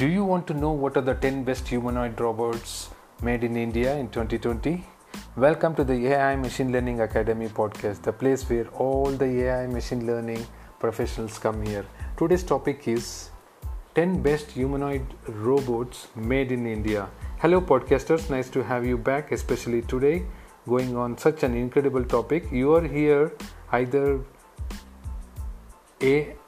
Do you want to know what are the 10 best humanoid robots made in India in 2020? Welcome to the AI Machine Learning Academy podcast, the place where all the AI machine learning professionals come here. Today's topic is 10 best humanoid robots made in India. Hello, podcasters, nice to have you back, especially today, going on such an incredible topic. You are here either A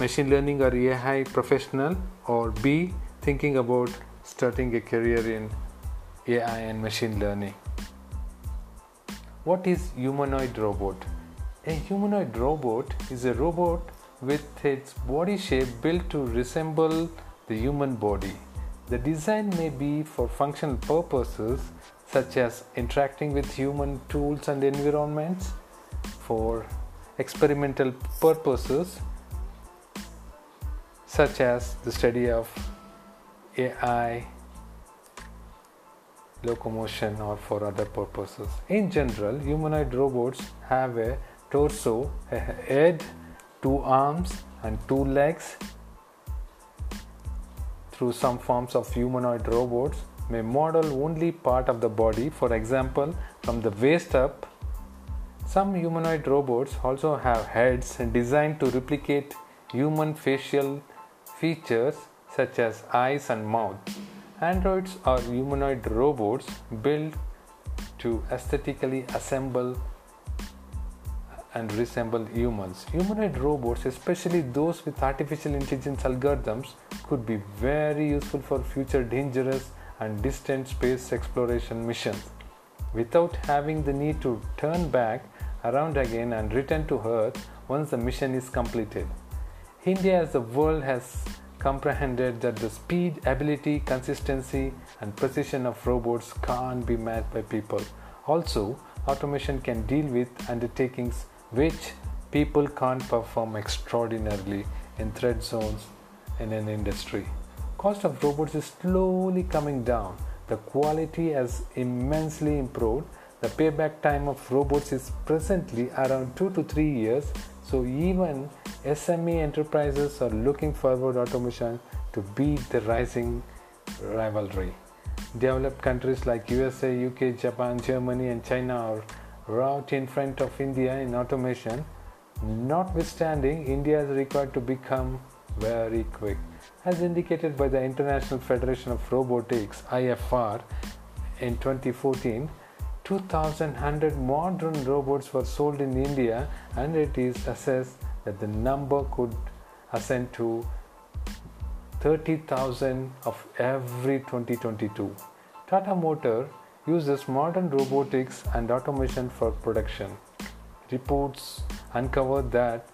machine learning or AI professional, or B, thinking about starting a career in AI and machine learning. What is humanoid robot? A humanoid robot is a robot with its body shape built to resemble the human body. The design may be for functional purposes such as interacting with human tools and environments, for experimental purposes such as the study of AI, locomotion, or for other purposes. In general, humanoid robots have a torso, a head, two arms, and two legs. Through some forms of humanoid robots, may model only part of the body, for example, from the waist up. Some humanoid robots also have heads designed to replicate human facial features such as eyes and mouth. Androids are humanoid robots built to aesthetically assemble and resemble humans. Humanoid robots, especially those with artificial intelligence algorithms, could be very useful for future dangerous and distant space exploration missions without having the need to turn back around again and return to Earth once the mission is completed. India, as the world, has comprehended that the speed, ability, consistency, and precision of robots can't be matched by people. Also, automation can deal with undertakings which people can't perform extraordinarily in threat zones in an industry. Cost of robots is slowly coming down. The quality has immensely improved. The payback time of robots is presently around 2 to 3 years, so even SME enterprises are looking forward automation to beat the rising rivalry. Developed countries like USA, UK, Japan, Germany, and China are right in front of India in automation. Notwithstanding, India is required to become very quick. As indicated by the International Federation of Robotics IFR in 2014, 2100 modern robots were sold in India and it is assessed that the number could ascend to 30,000 of every 2022. Tata Motor uses modern robotics and automation for production. Reports uncovered that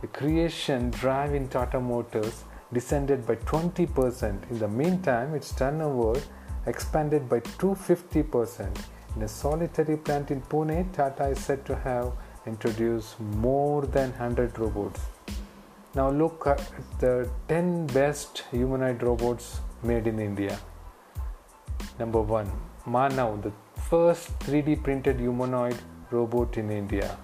the creation drive in Tata Motors descended by 20%. In the meantime, its turnover expanded by 250%. In a solitary plant in Pune, Tata is said to have introduced more than 100 robots. Now, look at the 10 best humanoid robots made in India. Number 1 Manav, the first 3D printed humanoid robot in India.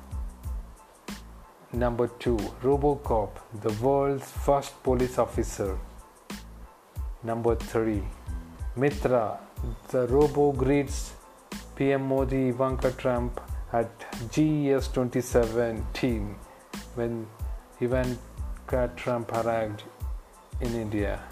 Number 2 Robocop, the world's first police officer. Number 3 Mitra, the robo greets PM Modi, Ivanka Trump, at GES 2017 when Ivanka Trump arrived in India.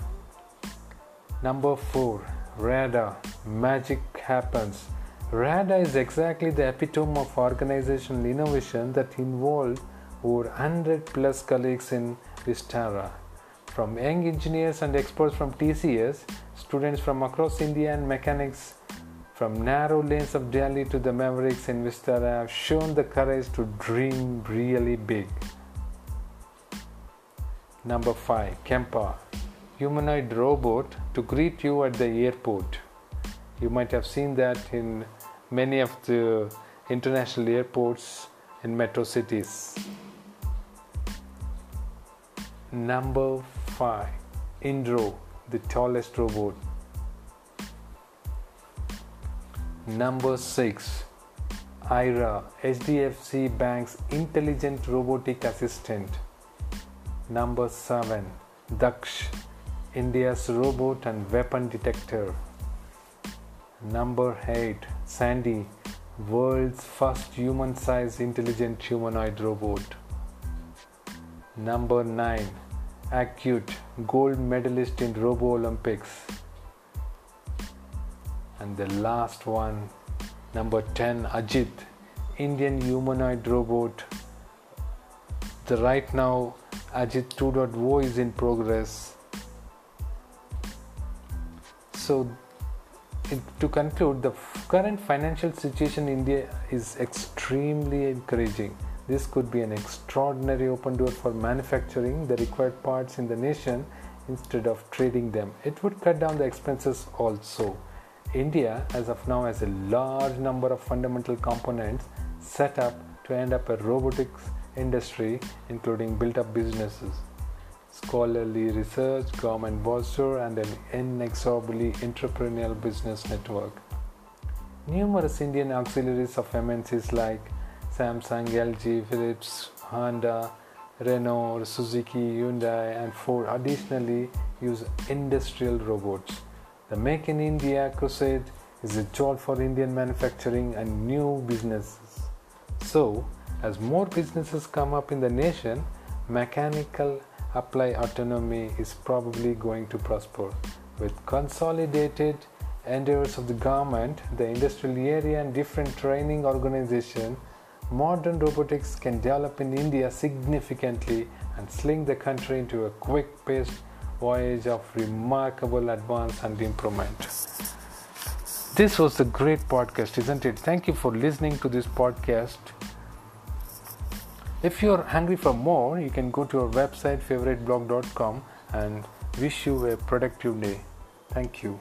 Number 4 RADA Magic Happens. RADA is exactly the epitome of organizational innovation that involved over 100 plus colleagues in Vistara. From young engineers and experts from TCS, students from across India, and mechanics from narrow lanes of Delhi to the Mavericks in Vistara have shown the courage to dream really big. Number 5 Kempa humanoid robot to greet you at the airport. You might have seen that in many of the international airports in metro cities. Number 5 Indro, the tallest robot. Number 6 IRA, HDFC Bank's intelligent robotic assistant. Number 7 Daksh, India's robot and weapon detector. Number 8. Sandy, world's first human sized intelligent humanoid robot. Number 9. Acyut, gold medalist in Robo Olympics. And the last one, number 10, Ajit, Indian humanoid robot. The right now Ajit 2.0 is in progress. So to conclude, the current financial situation in India is extremely encouraging. This could be an extraordinary open door for manufacturing the required parts in the nation instead of trading them. It would cut down the expenses also. India, as of now, has a large number of fundamental components set up to end up a robotics industry, including built up businesses scholarly research, government bolster, and an inexorably entrepreneurial business network. Numerous Indian auxiliaries of MNCs like Samsung, LG, Philips, Honda, Renault, Suzuki, Hyundai, and Ford additionally use industrial robots. The Make in India crusade is a jolt for Indian manufacturing and new businesses. So, as more businesses come up in the nation, mechanical apply autonomy is probably going to prosper. With consolidated endeavors of the government, the industrial area, and different training organizations, modern robotics can develop in India significantly and sling the country into a quick paced voyage of remarkable advance and improvement. This was a great podcast, isn't it? Thank you for listening to this podcast. If you're hungry for more, you can go to our website favoriteblog.com and wish you a productive day. Thank you.